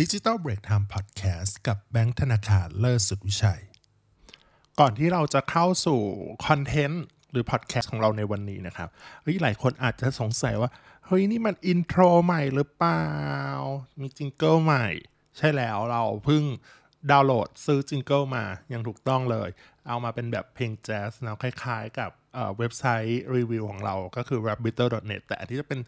ดิจิ t a ลเบรกไทม์พอดแคสต์กับแบงค์ธนาคารเลิศสุดวิชัย ก่อนที่เราจะเข้าสู่คอนเทนต์หรือพอดแคสต์ของเราในวันนี้นะครับเฮ้ยหลายคนอาจจะสงสัยว่า เฮ้ย นี่มัน intro ใหม่หรือเปล่า มี jingle ใหม่ ใช่แล้วเราเพิ่งดาวน์โหลดซื้อ jingle มาอย่างถูกต้องเลย เอามาเป็นแบบเพลงแจ๊สนะคล้ายๆ กับเว็บไซต์รีวิวของเราก็คือ rabbiter.net แต่อันที่จะเป็น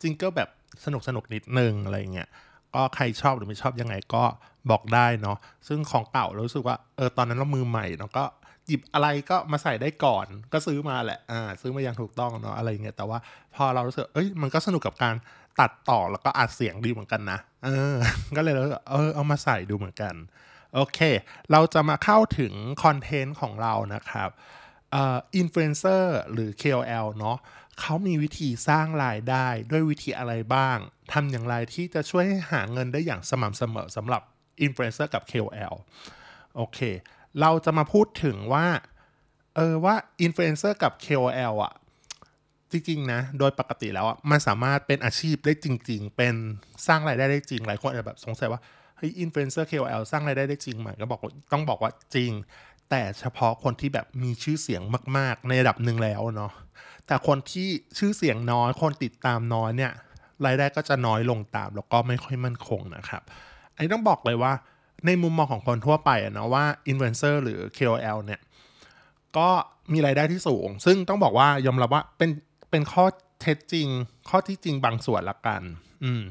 jingle แบบสนุกสนุกนิดนึงอะไรเงี้ย ก็ใครชอบหรือไม่ชอบยังไงก็บอกได้เนาะซึ่งของเก่าเรารู้สึกว่าเออตอนนั้นเรามือใหม่เนาะก็หยิบอะไรก็มาใส่ได้ก่อนก็ซื้อมาแหละอ่าซื้อมาอย่างถูกต้องเนาะอะไรเงี้ยแต่ว่าพอเรารู้สึกเอ้ยมันก็สนุกกับการตัดต่อแล้วก็อัดเสียงดีเหมือนกันนะเออก็เลยเราเออเอามาใส่ดูเหมือนกันโอเค เราจะมาเข้าถึงคอนเทนต์ของเรานะครับเอ่ออินฟลูเอนเซอร์หรือ KOL เนาะ เขามีวิธีสร้างรายได้ด้วยวิธีอะไรบ้างทำอย่างไรที่จะช่วยให้หาเงินได้อย่างสม่ำเสมอสำหรับอินฟลูเอนเซอร์กับ KOL โอเค เราจะมาพูดถึงว่า เออว่าอินฟลูเอนเซอร์กับ KOL อะ จริงๆนะ โดยปกติแล้วอะ มันสามารถเป็นอาชีพได้จริง ๆ เป็นสร้างรายได้ได้จริง หลายคนอาจจะแบบสงสัยว่าเฮ้ยอินฟลูเอนเซอร์ KOL สร้างรายได้ได้จริงไหมก็บอกต้องบอกว่าจริง แต่เฉพาะคนที่แบบมีชื่อเสียงมาก ๆ ในระดับหนึ่งแล้วเนาะ แต่คนที่ชื่อเสียงน้อย คนติดตามน้อยเนี่ยรายได้ก็จะน้อยลงตาม แล้วก็ไม่ค่อยมั่นคงนะครับอันนี้ต้องบอกเลยว่าในมุมมองของคนทั่วไปอะนะว่าอินฟลูเอนเซอร์หรือ KOL เนี่ยก็มีรายได้ที่สูง ซึ่งต้องบอกว่ายอมรับว่าเป็นเป็นข้อเท็จจริง ข้อเท็จจริงบางส่วนละกัน อืม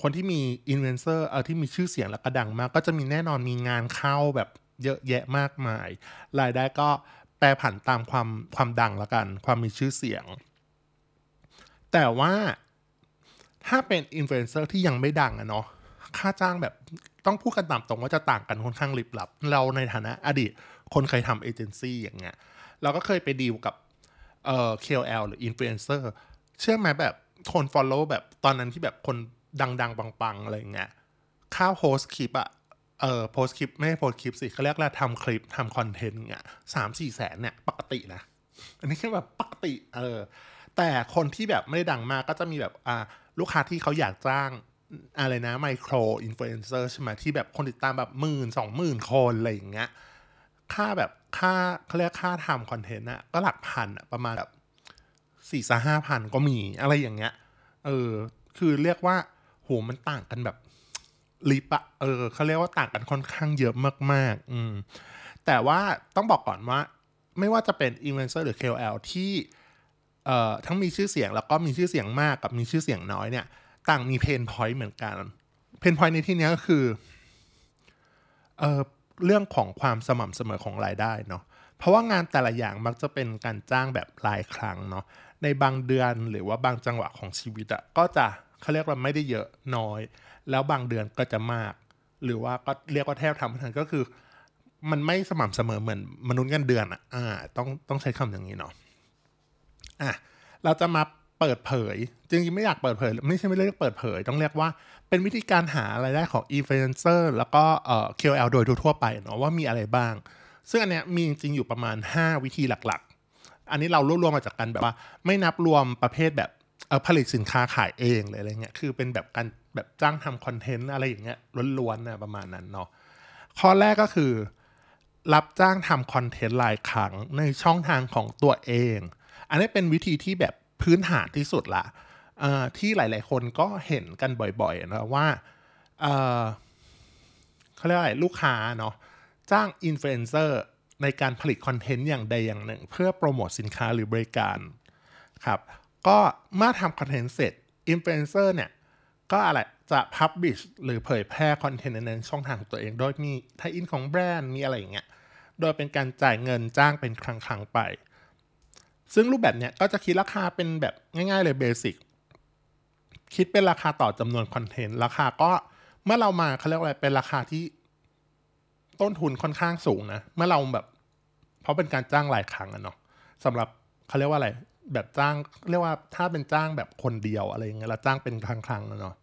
คนที่มีอินฟลูเอนเซอร์เออที่มีชื่อเสียงและกระดังมาก ก็จะมีแน่นอนมีงานเข้าแบบเยอะแยะมากมาย รายได้ก็ แปรผันตามความความดังละกัน ความมีชื่อเสียง แต่ว่าถ้าเป็นอินฟลูเอนเซอร์ที่ยังไม่ดังอะเนาะค่าจ้างแบบต้องพูดกันตามตรงว่าจะต่างกันค่อนข้างลิบลับ เราในฐานะอดีตคนเคยทำเอเจนซี่อย่างเงี้ยเราก็เคยไปดีลกับเอ่อ KOL หรืออินฟลูเอนเซอร์เชื่อไหมแบบคน follow แบบตอนนั้นที่แบบคนดัง ๆ ปัง ๆ อะไรเงี้ยค่าโพสคลิปอะ เออโพสคลิปไม่ใช่โพสคลิปสิเขาเรียกว่าทำคลิปทำคอนเทนต์เงี้ยสามสี่แสนเนี่ยปกตินะ อันนี้แค่แบบปกติเออแต่คนที่แบบไม่ได้ดังมากก็จะมีแบบอ่าลูกค้าที่เขาอยากจ้างอะไรนะ micro influencer ใช่ไหมที่แบบคนติดตามแบบหมื่นสองหมื่นคนอะไรอย่างเงี้ยค่าแบบค่าเขาเรียกค่าทำคอนเทนต์อะก็หลักพันอะประมาณแบบสี่สห้าพันก็มีอะไรอย่างเงี้ย เออ คือเรียกว่าโหมันต่างกันแบบ ลิบอะเออเขาเรียกว่าต่างกันค่อนข้างเยอะมาก ๆ อืมแต่ว่าต้องบอกก่อนว่า ไม่ว่าจะเป็นอินฟลูเอนเซอร์หรือ KOL ที่เอ่อทั้งมีชื่อเสียงแล้วก็มีชื่อเสียงมากกับมีชื่อเสียงน้อยเนี่ยต่างมี pain point เหมือนกัน pain point ในที่นี้ก็คือเอ่อเรื่องของความสม่ำเสมอของรายได้เนาะเพราะว่างานแต่ละอย่างมักจะเป็นการจ้างแบบรายครั้งเนาะในบางเดือนหรือว่าบางจังหวะของชีวิตอะก็จะเขาเรียกว่าไม่ได้เยอะน้อย แล้วบางเดือนก็จะมาก หรือว่าก็เรียกว่าแทบทำไม่ทันก็คือ มันไม่สม่ำเสมอเหมือนมนุษย์เงินเดือนอะอ่าต้องต้องใช้คำอย่างนี้เนาะอะเราจะมาเปิดเผย จริงๆไม่อยากเปิดเผย ไม่ใช่ไม่เรียกเปิดเผย ต้องเรียกว่าเป็นวิธีการหารายได้ของอินฟลูเอนเซอร์แล้วก็เอ่อ KOL โดยทั่วไปเนาะว่ามีอะไรบ้าง ซึ่งอันเนี้ยมีจริงอยู่ประมาณ 5 วิธีหลักๆ อันนี้เรารวบรวมมาจากกันแบบว่า ไม่นับรวมประเภทแบบเออผลิตสินค้าขายเองเลยอะไรเงี้ยคือเป็นแบบการ แบบจ้างทำคอนเทนต์อะไรอย่างเงี้ยล้วนๆนะประมาณนั้นเนาะข้อแรกก็คือ รับจ้างทำคอนเทนต์รายครั้งในช่องทางของตัวเอง อันนี้เป็นวิธีที่แบบพื้นฐานที่สุดละที่หลาย ๆ คนก็เห็นกันบ่อยๆนะว่าเเขาเรียกอะไรลูกค้าเนาะจ้างอินฟลูเอนเซอร์ในการผลิตคอนเทนต์อย่างใดอย่างหนึ่ง เพื่อโปรโมทสินค้าหรือบริการครับก็เมื่อทำคอนเทนต์เสร็จอินฟลูเอนเซอร์เนี่ย ก็อะไรจะ publish หรือเผยแพร่คอนเทนต์ในช่องทางของตัวเอง โดยมี tie-in ของแบรนด์มีอะไรอย่างเงี้ย โดยเป็นการจ่ายเงินจ้างเป็นครั้งครั้งไป ซึ่งรูปแบบเนี้ยก็จะคิดราคาเป็นแบบง่าย ๆ เลย basicคิดเป็นราคาต่อจำนวนคอนเทนต์ ราคาก็เมื่อเรามาเขาเรียกว่าอะไรเป็นราคาที่ต้นทุนค่อนข้างสูงนะ เมื่อเราแบบ เพราะเป็นการจ้างหลายครั้งอะเนาะสำหรับเขาเรียกว่าอะไร แบบจ้างเรียกว่าถ้าเป็นจ้างแบบคนเดียวอะไรเงี้ยเราจ้างเป็นครั้งๆเนาะ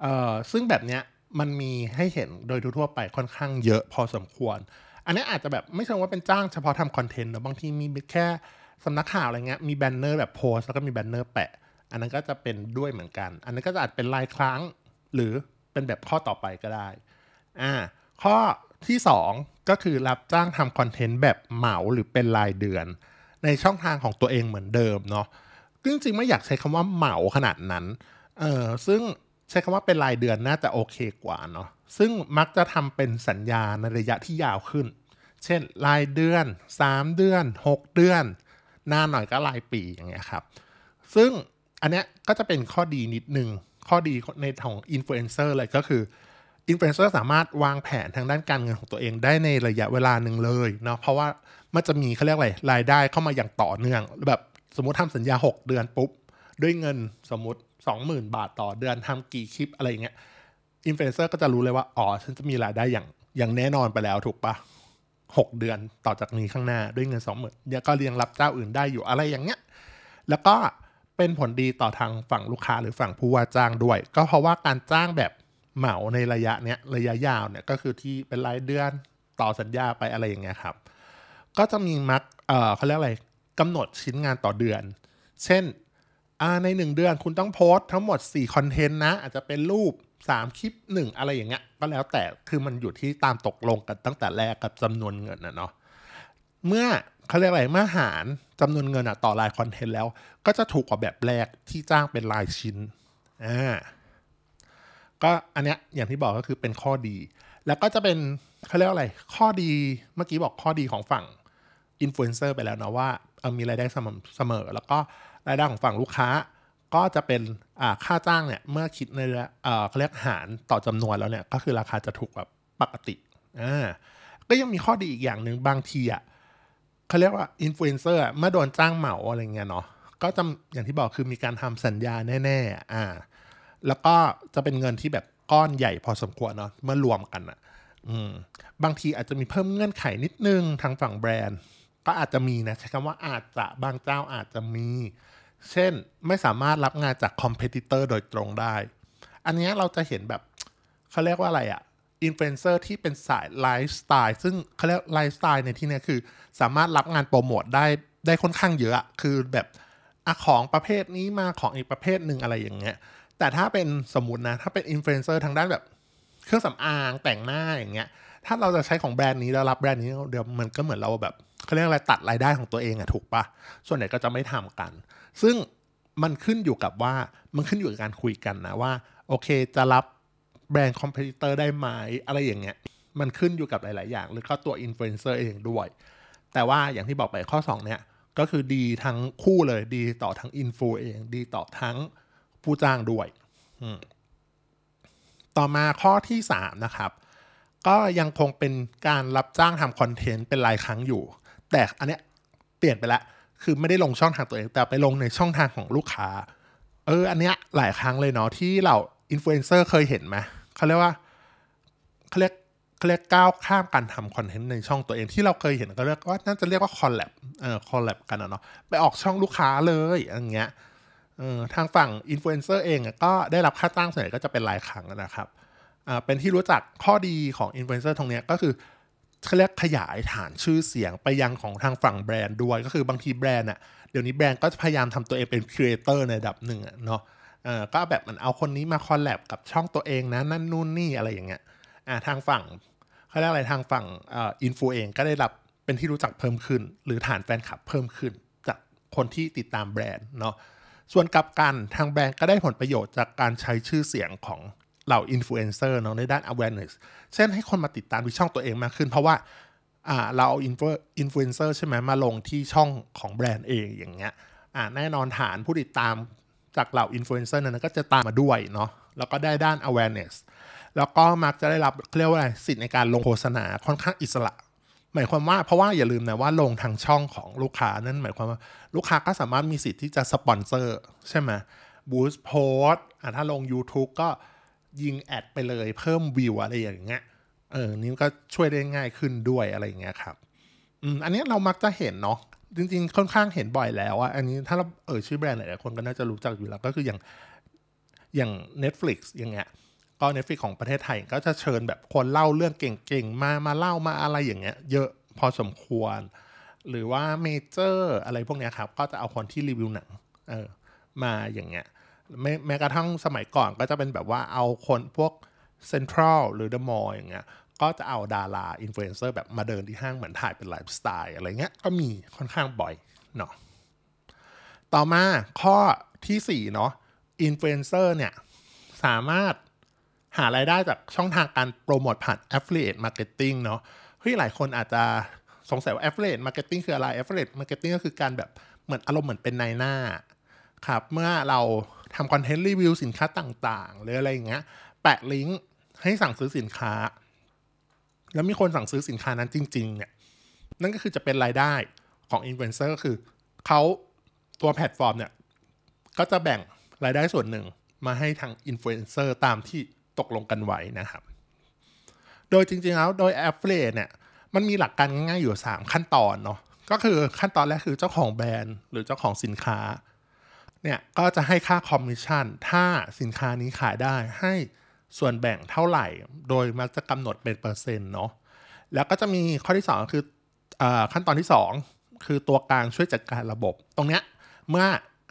เอ่อซึ่งแบบเนี้ยมันมีให้เห็นโดยทั่วไปค่อนข้างเยอะพอสมควร อันนี้อาจจะแบบไม่ใช่ว่าเป็นจ้างเฉพาะทำคอนเทนต์นะบางทีมีแค่สำนักข่าวอะไรเงี้ยมีแบนเนอร์แบบโพสแล้วก็มีแบนเนอร์แปะ อันนั้นก็จะเป็นด้วยเหมือนกัน อันนั้นก็จะอาจเป็นรายครั้ง หรือเป็นแบบข้อต่อไปก็ได้อ่าข้อที่ 2 ก็คือรับจ้างทำคอนเทนต์แบบเหมาหรือเป็นรายเดือน ในช่องทางของตัวเองเหมือนเดิมเนาะจริงๆไม่อยากใช้คำว่าเหมาขนาดนั้นเออซึ่งใช้คำว่าเป็นรายเดือนน่าจะโอเคกว่าเนาะซึ่งมักจะทำเป็นสัญญาในระยะที่ยาวขึ้น เช่น รายเดือน 3 เดือน 6 เดือนนานหน่อยก็รายปีอย่างเงี้ยครับ ซึ่งอันเนี้ยก็จะเป็นข้อดีนิดนึง ข้อดีในของอินฟลูเอนเซอร์เลยก็คือ อินฟลูเอนเซอร์สามารถวางแผนทางด้านการเงินของตัวเองได้ในระยะเวลาหนึ่งเลยเนาะเพราะว่ามันจะมีเขาเรียกอะไรรายได้เข้ามาอย่างต่อเนื่อง แบบสมมติทำสัญญา 6 เดือนปุ๊บ ด้วยเงินสมมติ 20,000 บาทต่อเดือนทำกี่คลิปอะไรเงี้ยอินฟลูเอนเซอร์ก็จะรู้เลยว่าอ๋อฉันจะมีรายได้อย่างอย่างแน่นอนไปแล้วถูกปะหกเดือนต่อจากนี้ข้างหน้าด้วยเงินสองหมื่นเนี่ยก็เรียงรับเจ้าอื่นได้อยู่อะไรอย่างเงี้ยแล้วก็เป็นผลดีต่อทางฝั่งลูกค้าหรือฝั่งผู้ว่าจ้างด้วย ก็เพราะว่าการจ้างแบบ เหมาในระยะเนี้ยระยะยาวเนี่ยก็คือที่เป็นรายเดือนต่อสัญญาไปอะไรอย่างเงี้ยครับ ก็จะมีมักเออเขาเรียกอะไรกำหนดชิ้นงานต่อเดือน เช่นในหนึ่งเดือนคุณต้องโพสทั้งหมด4คอนเทนต์นะ อาจจะเป็นรูป 3 คลิป 1 อะไรอย่างเงี้ยก็แล้วแต่คือมันอยู่ที่ตามตกลงกันตั้งแต่แรกกับจำนวนเงินนะเนาะเมื่อเขาเรียกอะไรเมื่อหารจำนวนเงินอะต่อรายคอนเทนต์แล้ว ก็จะถูกกว่าแบบแรกที่จ้างเป็นรายชิ้นอ่า ก็อันเนี้ยอย่างที่บอกก็คือเป็นข้อดี แล้วก็จะเป็นเขาเรียกอะไร ข้อดีเมื่อกี้บอกข้อดีของฝั่งอินฟลูเอนเซอร์ไปแล้วนะว่ามีรายได้สม่ำเสมอ แล้วก็รายได้ของฝั่งลูกค้า ก็จะเป็นค่าจ้างเนี่ยเมื่อคิดในเขาเรียกหารต่อจำนวนแล้วเนี่ยก็คือราคาจะถูกแบบปกติอ่าก็ยังมีข้อดีอีกอย่างหนึ่งบางทีอะเขาเรียกว่าอินฟลูเอนเซอร์เมื่อโดนจ้างเหมาอะไรเงี้ยเนาะก็จะอย่างที่บอกคือมีการทำสัญญาแน่ๆอ่า แล้วก็จะเป็นเงินที่แบบก้อนใหญ่พอสมควรเนาะเมื่อรวมกันอะบางทีอาจจะมีเพิ่มเงื่อนไขนิดนึงทางฝั่งแบรนด์ ก็อาจจะมีนะใช้คำว่าอาจจะบางเจ้าอาจจะมี เช่นไม่สามารถรับงานจาก competitor โดยตรงได้ อันนี้เราจะเห็นแบบเขาเรียกว่าอะไรอะอินฟลูเอนเซอร์ที่เป็นสายไลฟ์สไตล์ซึ่งเขาเรียกไลฟ์สไตล์ในที่นี้คือ สามารถรับงานโปรโมทได้ได้ค่อนข้างเยอะ คือแบบอของประเภทนี้มาของอีกประเภทหนึ่งอะไรอย่างเงี้ย แต่ถ้าเป็นสมมตินะ ถ้าเป็นอินฟลูเอนเซอร์ทางด้านแบบเครื่องสำอางแต่งหน้าอย่างเงี้ย ถ้าเราจะใช้ของแบรนด์นี้แล้วรับแบรนด์นี้เดี๋ยวมันก็เหมือนเราแบบเขาเรียกอะไรตัดรายได้ของตัวเองอะถูกปะส่วนใหญ่ก็จะไม่ทำกัน ซึ่งมันขึ้นอยู่กับว่ามันขึ้นอยู่กับการคุยกันนะว่า โอเคจะรับแบรนด์ competitor ได้ไหมอะไรอย่างเงี้ย มันขึ้นอยู่กับหลาย ๆ อย่าง หรือก็ตัวอินฟลูเอนเซอร์เองด้วย แต่ว่าอย่างที่บอกไปข้อ 2 เนี่ยก็คือดีทั้งคู่เลยดีต่อทั้งอินฟลูเอง ดีต่อทั้ง ผู้จ้างด้วย ต่อมาข้อที่ 3 นะครับ ก็ยังคงเป็นการรับจ้างทำคอนเทนต์เป็นรายครั้งอยู่ แต่อันเนี้ยเปลี่ยนไปแล้วคือไม่ได้ลงช่องทางตัวเอง แต่ไปลงในช่องทางของลูกค้า เออ อันเนี้ยหลายครั้งเลยเนาะที่เราอินฟลูเอนเซอร์เคยเห็นไหมเขาเรียกว่าเขาเรียกเขาเรียกก้าวข้ามการทำคอนเทนต์ในช่องตัวเองที่เราเคยเห็นก็เรียกว่าน่าจะเรียกว่า collab เอ่อ collab กันนะเนาะไปออกช่องลูกค้าเลยอย่างเงี้ย ทางฝั่งอินฟลูเอนเซอร์เองก็ได้รับค่าจ้างส่วนใหญ่ก็จะเป็นรายครั้งนะครับเป็นที่รู้จักข้อดีของอินฟลูเอนเซอร์ตรงนี้ก็คือเขาเรียกขยายฐานชื่อเสียงไปยังของทางฝั่งแบรนด์ด้วย ก็คือบางทีแบรนด์อะเดี๋ยวนี้แบรนด์ก็พยายามทำตัวเองเป็นครีเอเตอร์ในระดับหนึ่งเนาะก็แบบมันเอาคนนี้มา collab กับช่องตัวเองนะนั่นนู่นนี่อะไรอย่างเงี้ยทางฝั่งเขาเรียกอะไรทางฝั่งอินฟลูเองก็ได้รับเป็นที่รู้จักเพิ่มขึ้น หรือฐานแฟนคลับเพิ่มขึ้น จากคนที่ติดตามแบรนด์เนาะ ส่วนกลับกันทางแบรนด์ก็ได้ผลประโยชน์จากการใช้ชื่อเสียงของเหล่าอินฟลูเอนเซอร์เนาะในด้าน awareness เช่นให้คนมาติดตามที่ช่องตัวเองมากขึ้น เพราะว่าเราเอาอินฟลูเอนเซอร์ใช่ไหมมาลงที่ช่องของแบรนด์เองอย่างเงี้ยแน่นอนฐานผู้ติดตามจากเหล่าอินฟลูเอนเซอร์นั้นก็จะตามมาด้วยเนาะแล้วก็ได้ด้าน awareness แล้วก็มักจะได้รับเรียกว่าอะไรสิทธิ์ในการลงโฆษณาค่อนข้างอิสระ หมายความว่าเพราะว่าอย่าลืมนะว่าลงทางช่องของลูกค้านั่นหมายความว่าลูกค้าก็สามารถมีสิทธิ์ที่จะสปอนเซอร์ใช่ไหมบูสต์โพสถ้าลง YouTube ก็ยิงแอดไปเลยเพิ่มวิวอะไรอย่างเงี้ยเออนี่ก็ช่วยได้ง่ายขึ้นด้วยอะไรอย่างเงี้ยครับอืมอันนี้เรามักจะเห็นเนาะจริงๆ ค่อนข้างเห็นบ่อยแล้วอะอันนี้ถ้าเราเออชื่อแบรนด์หลายๆคนก็น่าจะรู้จักอยู่แล้วก็คืออย่างอย่าง Netflix อย่างเงี้ย ก็ Netflix ของประเทศไทยก็จะเชิญแบบคนเล่าเรื่องเก่งๆ มามาเล่ามาอะไรอย่างเงี้ย เยอะพอสมควร หรือว่าเมเจอร์อะไรพวกเนี้ยครับ ก็จะเอาคนที่รีวิวหนังเออมาอย่างเงี้ยแม้แม้กระทั่งสมัยก่อนก็จะเป็นแบบว่าเอาคนพวกเซ็นทรัลหรือเดอะมอลล์อย่างเงี้ยก็จะเอาดาราอินฟลูเอนเซอร์แบบมาเดินที่ห้างเหมือนถ่ายเป็นไลฟ์สไตล์อะไรเงี้ยก็มีค่อนข้างบ่อยเนาะต่อมาข้อที่4เนาะอินฟลูเอนเซอร์เนี่ยสามารถ หารายได้จากช่องทางการโปรโมทผ่าน affiliate marketing เนาะเฮ้ยหลายคนอาจจะสงสัยว่า affiliate marketing คืออะไร affiliate marketing ก็คือการแบบเหมือนอารมณ์เหมือนเป็นนายหน้าครับเมื่อเราทำคอนเทนต์รีวิวสินค้าต่างๆ หรืออะไรอย่างเงี้ยแปะลิงก์ให้สั่งซื้อสินค้า แล้วมีคนสั่งซื้อสินค้านั้นจริงๆเนี่ยนั่นก็คือจะเป็นรายได้ของอินฟลูเอนเซอร์คือเขาตัวแพลตฟอร์มเนี่ยก็จะแบ่งรายได้ส่วนหนึ่งมาให้ทางอินฟลูเอนเซอร์ตามที่ ตกลงกันไว้นะครับ โดยจริงๆแล้วโดย Affiliate เนี่ยมันมีหลักการง่ายๆอยู่ 3 ขั้นตอนเนาะก็คือขั้นตอนแรกคือเจ้าของแบรนด์ หรือเจ้าของสินค้าเนี่ยก็จะให้ค่าคอมมิชชั่น ถ้าสินค้านี้ขายได้ให้ส่วนแบ่งเท่าไหร่ โดยมักจะกำหนดเป็นเปอร์เซ็นต์เนาะแล้วก็จะมีข้อที่ 2 คืออขั้นตอนที่ 2 คือตัวกลางช่วยจัดการระบบ ตรงเนี้ยเมื่อ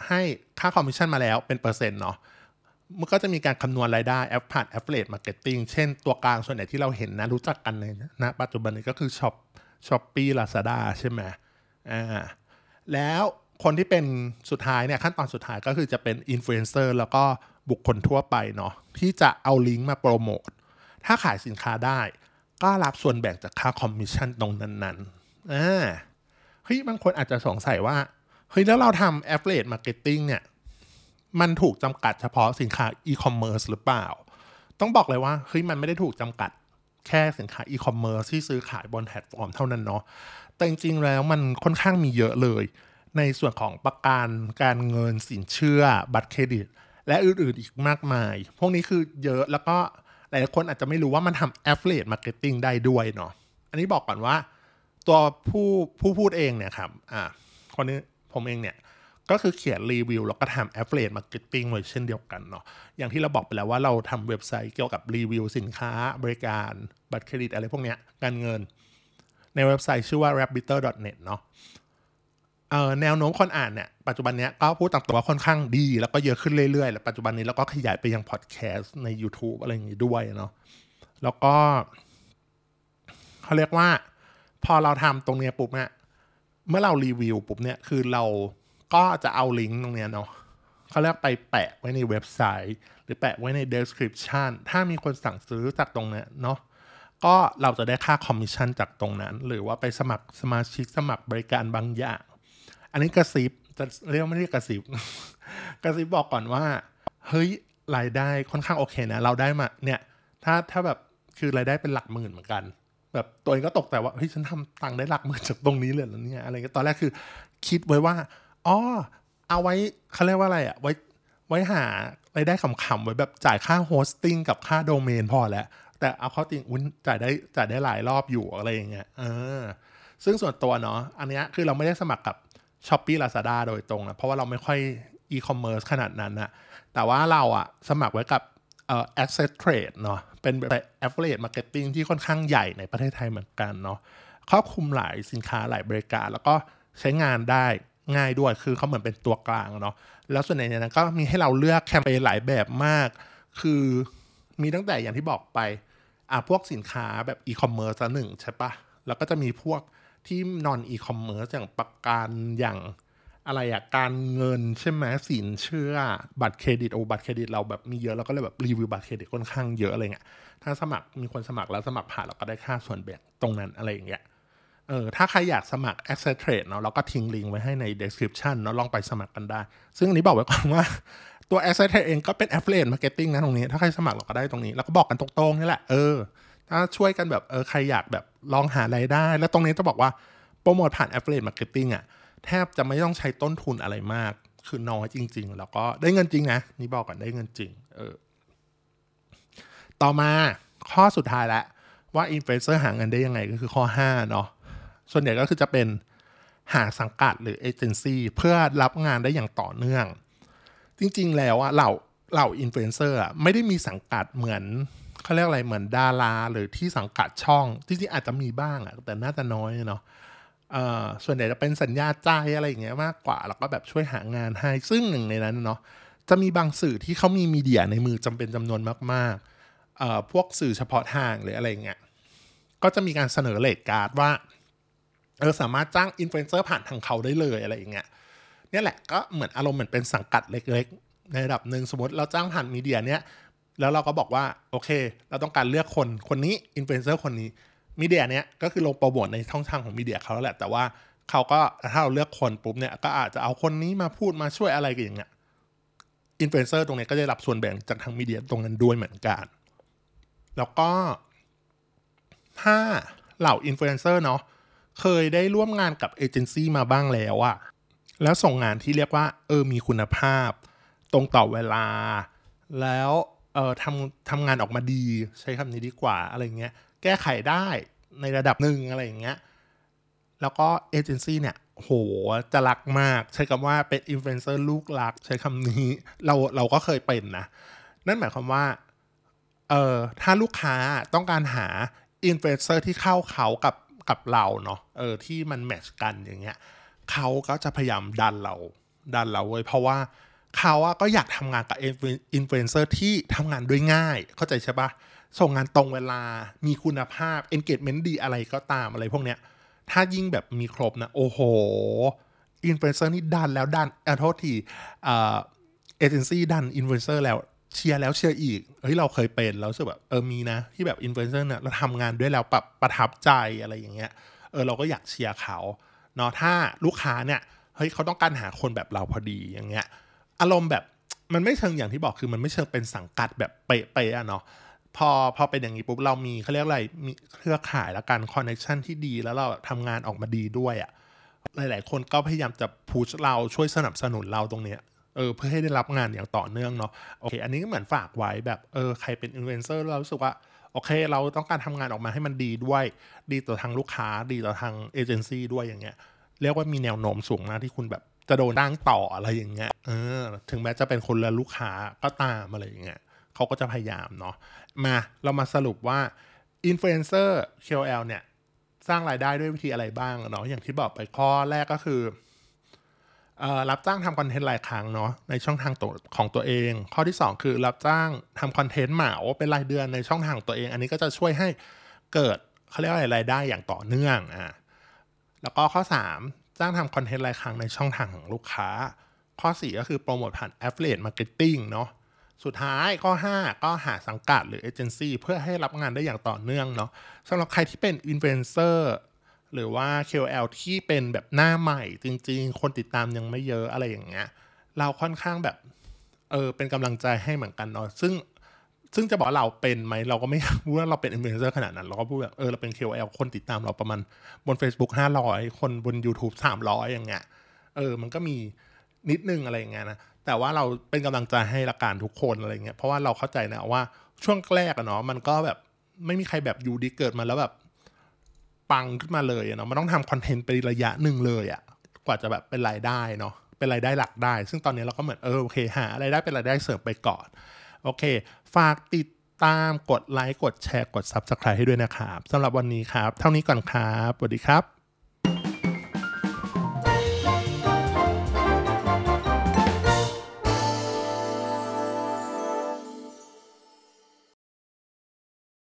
ให้ค่าคอมมิชชั่นมาแล้วเป็นเปอร์เซ็นต์เนาะ มันก็จะมีการคำนวณรายได้แอปผ่าน affiliate marketing เช่นตัวกลางส่วนใหญ่ที่เราเห็นนะ รู้จักกันในนะปัจจุบันนี้ก็คือ Shop Shopee Lazada ใช่ไหมอ่าแล้วคนที่เป็นสุดท้ายเนี่ยขั้นตอนสุดท้ายก็คือจะเป็นอินฟลูเอนเซอร์แล้วก็บุคคลทั่วไปเนาะที่จะเอาลิงก์มาโปรโมทถ้าขายสินค้าได้ ก็รับส่วนแบ่งจากค่าคอมมิชชั่นตรงนั้นๆอ่าเฮ้ยบางคนอาจจะสงสัยว่าเฮ้ยแล้วเราทำ affiliate marketing เนี่ย มันถูกจำกัดเฉพาะสินค้า e-commerce หรือเปล่า ต้องบอกเลยว่าเฮ้ยมันไม่ได้ถูกจำกัดแค่สินค้า e-commerce ที่ซื้อขายบนแพลตฟอร์มเท่านั้นเนาะแต่จริงๆแล้วมันค่อนข้างมีเยอะเลย ในส่วนของประกันการเงินสินเชื่อ บัตรเครดิต และอื่นๆอีกมากมาย พวกนี้คือเยอะแล้วก็หลายคนอาจจะไม่รู้ว่ามันทำ affiliate marketing ได้ด้วยเนาะอันนี้บอกก่อนว่า ตัวผู้ผู้พูดเองเนี่ยครับอ่าคนนี้ผมเองเนี่ย ก็คือเขียนรีวิวแล้วก็ทำ affiliate marketing ไว้เช่นเดียวกันเนาะอย่างที่เราบอกไปแล้วว่าเราทำเว็บไซต์เกี่ยวกับรีวิวสินค้า บริการบัตรเครดิตอะไรพวกเนี้ยการเงิน ในเว็บไซต์ชื่อว่า rabbiter.net เนาะแนวโน้มคนอ่านเนี่ยปัจจุบันเนี้ยก็พูดตามตัวว่าค่อนข้างดี แล้วก็เยอะขึ้นเรื่อยๆ แล้วปัจจุบันนี้เราก็ขยายไปยังพอดแคสต์ใน YouTube อะไรอย่างงี้ด้วยเนาะแล้วก็เขาเรียกว่า พอเราทำตรงเนี้ยปุ๊บเนี่ยเมื่อเรารีวิวปุ๊บเนี่ยคือเรา ก็จะเอาลิงก์ตรงเนี้ยเนาะเขาเรียกไปแปะไว้ในเว็บไซต์ หรือแปะไว้ใน description ถ้ามีคนสั่งซื้อจากตรงเนี้ยเนาะก็เราจะได้ค่าคอมมิชชั่นจากตรงนั้น หรือว่าไปสมัครสมาชิกสมัครบริการบางอย่าง อันนี้กระซิบจะเรียกไม่เรียกกระซิบกระซิบบอกก่อนว่า เฮ้ยรายได้ค่อนข้างโอเคนะเราได้มาเนี่ยถ้าถ้าแบบคือรายได้เป็นหลักหมื่นเหมือนกัน แบบตัวเองก็ตกใจว่าเฮ้ยฉันทำตังค์ได้หลักหมื่นจากตรงนี้เลยแล้วเนี่ยอะไรก็ตอนแรกคือ คิดไว้ว่า อ๋อเอาไว้เขาเรียกว่าอะไรอะไว้ไว้หารายได้ขำๆไว้แบบจ่ายค่า hosting กับค่าโดเมนพอแล้ว แต่เอาเข้าจริงอุ๊ยจ่ายได้จ่ายได้หลายรอบอยู่อะไรอย่างเงี้ยเออซึ่งส่วนตัวเนาะอันเนี้ยคือเราไม่ได้สมัครกับ Shopee Lazada โดยตรงนะเพราะว่าเราไม่ค่อยอีคอมเมิร์ซขนาดนั้นนะแต่ว่าเราอะสมัครไว้กับเอ่อ AccessTrade เนาะเป็นแบบ affiliate marketing ที่ค่อนข้างใหญ่ในประเทศไทยเหมือนกันเนาะครอบคลุมหลายสินค้าหลายบริการ แล้วก็ใช้งานได้ ง่ายด้วย คือเขาเหมือนเป็นตัวกลางเนาะแล้วส่วนใหญ่ในนั้นก็มีให้เราเลือกแคมเปญหลายแบบมาก คือมีตั้งแต่อย่างที่บอกไปอะพวกสินค้าแบบอีคอมเมิร์ซหนึ่งใช่ปะแล้วก็จะมีพวกที่ non e-commerce อย่างประกันอย่างอะไรอะการเงินใช่ไหมสินเชื่อ บัตรเครดิตโอบัตรเครดิตเราแบบมีเยอะเราก็เลยแบบรีวิวบัตรเครดิตค่อนข้างเยอะอะไรเงี้ยถ้าสมัครมีคนสมัครแล้วสมัครผ่านเราก็ได้ค่าส่วนแบ่งตรงนั้นอะไรอย่างเงี้ย เออถ้าใครอยากสมัคร Access Trade เนาะเราก็ทิ้งลิงก์ไว้ให้ใน description เนาะลองไปสมัครกันได้ ซึ่งอันนี้บอกไว้ก่อนว่าตัว Access Trade เองก็เป็น affiliate marketing นะตรงนี้ ถ้าใครสมัครเราก็ได้ตรงนี้ แล้วก็บอกกันตรงๆนี่แหละเออถ้าช่วยกันแบบเออใครอยากแบบลองหารายได้ แล้วตรงนี้จะบอกว่าโปรโมทผ่าน affiliate marketing อะแทบจะไม่ต้องใช้ต้นทุนอะไรมาก คือน้อยจริง ๆ แล้วก็ได้เงินจริงนะนี่บอกก่อนได้เงินจริงเออต่อมาข้อสุดท้ายแล้วว่าอินฟลูเอนเซอร์หาเงินได้ยังไงก็คือข้อ5เนาะ ส่วนใหญ่ก็คือจะเป็นหาสังกัดหรือเอเจนซี่เพื่อรับงานได้อย่างต่อเนื่อง จริง ๆ แล้วอะเหล่าเหล่าอินฟลูเอนเซอร์อะไม่ได้มีสังกัดเหมือนเขาเรียกอะไรเหมือนดารา หรือที่สังกัดช่องจริงๆอาจจะมีบ้างอะแต่น่าจะน้อยเนาะส่วนใหญ่จะเป็นสัญญาใจอะไรอย่างเงี้ยมากกว่า แล้วก็แบบช่วยหางานให้ ซึ่งหนึ่งในนั้นเนาะจะมีบางสื่อที่เขามีมีเดียในมือจำเป็นจำนวนมากๆพวกสื่อเฉพาะทางหรืออะไรเงี้ยก็จะมีการเสนอ rate card ว่า เออสามารถจ้างอินฟลูเอนเซอร์ผ่านทางเขาได้เลยอะไรอย่างเงี้ยเนี่ยแหละก็เหมือนอารมณ์เหมือนเป็นสังกัดเล็กๆ ในระดับหนึ่งสมมติเราจ้างผ่านมีเดียเนี้ยแล้วเราก็บอกว่าโอเค เราต้องการเลือกคนคนนี้อินฟลูเอนเซอร์คนนี้มีเดียเนี้ยก็คือลงโปรโมทในช่องทางของมีเดียเขาแล้วแหละแต่ว่าเขาก็ถ้าเราเลือกคนปุ๊บเนี่ยก็อาจจะเอาคนนี้มาพูดมาช่วยอะไรกันอย่างเงี้ยอินฟลูเอนเซอร์ตรงนี้ก็จะรับส่วนแบ่งจากทางมีเดียตรงนั้นด้วยเหมือนกัน แล้วก็ถ้าเหล่าอินฟลูเอนเซอร์เนาะ เคยได้ร่วมงานกับเอเจนซี่มาบ้างแล้วอะแล้วส่งงานที่เรียกว่า เออมีคุณภาพ ตรงต่อเวลา แล้วเออทำทำงานออกมาดีใช้คำนี้ดีกว่าอะไรเงี้ย แก้ไขได้ในระดับหนึ่งอะไรอย่างเงี้ย แล้วก็เอเจนซี่เนี่ยโหจะรักมาก ใช้คำว่าเป็นอินฟลูเอนเซอร์ลูกรัก ใช้คำนี้เราเราก็เคยเป็นนะ นั่นหมายความว่าเออถ้าลูกค้าต้องการหาอินฟลูเอนเซอร์ที่เข้าเขากับ กับเราเนาะเออที่มัน match กันอย่างเงี้ยเขาก็จะพยายามดันเราดันเราเว้ยเพราะว่าเขาอะก็อยากทำงานกับอินฟลูเอนเซอร์ที่ทำงานด้วยง่าย เข้าใจใช่ปะส่งงานตรงเวลามีคุณภาพ engagement ดีอะไรก็ตามอะไรพวกเนี้ยถ้ายิ่งแบบมีครบนะ โอ้โหอินฟลูเอนเซอร์นี่ดันแล้วดันเออโทษทีเอเจนซี่ดันอินฟลูเอนเซอร์แล้ว เชียร์แล้วเชียร์อีกเฮ้ยเราเคยเป็นแล้วรู้สึกแบบเออมีนะ ที่แบบอินฟลูเอนเซอร์เนี่ยเราทำงานด้วยแล้วแบบประทับใจอะไรอย่างเงี้ยเออเราก็อยากเชียร์เขาเนาะถ้าลูกค้าเนี่ยเฮ้ยเขาต้องการหาคนแบบเราพอดีอย่างเงี้ยอารมณ์แบบมันไม่เชิงอย่างที่บอกคือมันไม่เชิงเป็นสังกัดแบบเป๊ะๆอะเนาะพอพอเป็นอย่างนี้ปุ๊บเรามีเขาเรียกอะไรมีเครือข่ายแล้วกัน connection ที่ดีแล้วเราทำงานออกมาดีด้วยอะ่ะหลาย ๆ คนก็พยายามจะ push เราช่วยสนับสนุนเราตรงเนี้ย เออเพื่อให้ได้รับงานอย่างต่อเนื่องเนาะโอเค อันนี้ก็เหมือนฝากไว้แบบเออใครเป็นอินฟลูเอนเซอร์เรารู้สึกว่าโอเค เราต้องการทำงานออกมาให้มันดีด้วย ดีต่อทางลูกค้า ดีต่อทางเอเจนซี่ด้วยอย่างเงี้ยเรียกว่ามีแนวโน้มสูงมากที่คุณแบบจะโดนตั้งต่ออะไรอย่างเงี้ยเออถึงแม้จะเป็นคนละลูกค้าก็ตามอะไรอย่างเงี้ยเขาก็จะพยายามเนาะมาเรามาสรุปว่าอินฟลูเอนเซอร์ KOL เนี่ย สร้างรายได้ด้วยวิธีอะไรบ้างเนาะอย่างที่บอกไปข้อแรกก็คือ รับจ้างทำคอนเทนต์หลายครั้งเนาะในช่องทางตัวของตัวเอง ข้อที่ 2 คือรับจ้างทำคอนเทนต์เหมาเป็นรายเดือนในช่องทางตัวเอง อันนี้ก็จะช่วยให้เกิดเขาเรียกว่าอะไรรายได้อย่างต่อเนื่องอะแล้วก็ข้อ 3 จ้างทำคอนเทนต์รายครั้งในช่องทางของลูกค้า ข้อ 4 ก็คือโปรโมทผ่าน affiliate marketing เนาะสุดท้ายข้อ 5 ก็หาสังกัดหรือเอเจนซี่เพื่อให้รับงานได้อย่างต่อเนื่องเนาะสำหรับใครที่เป็นอินฟลูเอนเซอร์ หรือว่า KOL ที่เป็นแบบหน้าใหม่จริง ๆ คนติดตามยังไม่เยอะอะไรอย่างเงี้ย เราค่อนข้างแบบ เออ เป็นกำลังใจให้เหมือนกันเนาะซึ่งซึ่งจะบอกเราเป็นไหมเราก็ไม่พูดว่าเราเป็นอินฟลูเอนเซอร์ขนาดนั้น เราก็พูดแบบเออเราเป็น KOL คนติดตามเราประมาณบน Facebook 500 คนบน YouTube 300 อย่างเงี้ยเออมันก็มีนิดนึงอะไรอย่างเงี้ยนะแต่ว่าเราเป็นกำลังใจให้ละกันทุกคนอะไรเงี้ยเพราะว่าเราเข้าใจนะว่าช่วงแรกอะเนาะมันก็แบบไม่มีใครแบบอยู่ดีๆเกิดมาแล้วแบบ ปังขึ้นมาเลยเนาะมันต้องทำคอนเทนต์ไประยะหนึ่งเลยอะกว่าจะแบบเป็นรายได้เนาะเป็นรายได้หลักได้ ซึ่งตอนนี้เราก็เหมือนเออโอเคหาอะไรได้เป็นรายได้เสริมไปก่อน โอเค ฝากติดตามกดไลค์กดแชร์กด Subscribe ให้ด้วยนะครับสำหรับวันนี้ครับ เท่านี้ก่อนครับสวัสดีครับ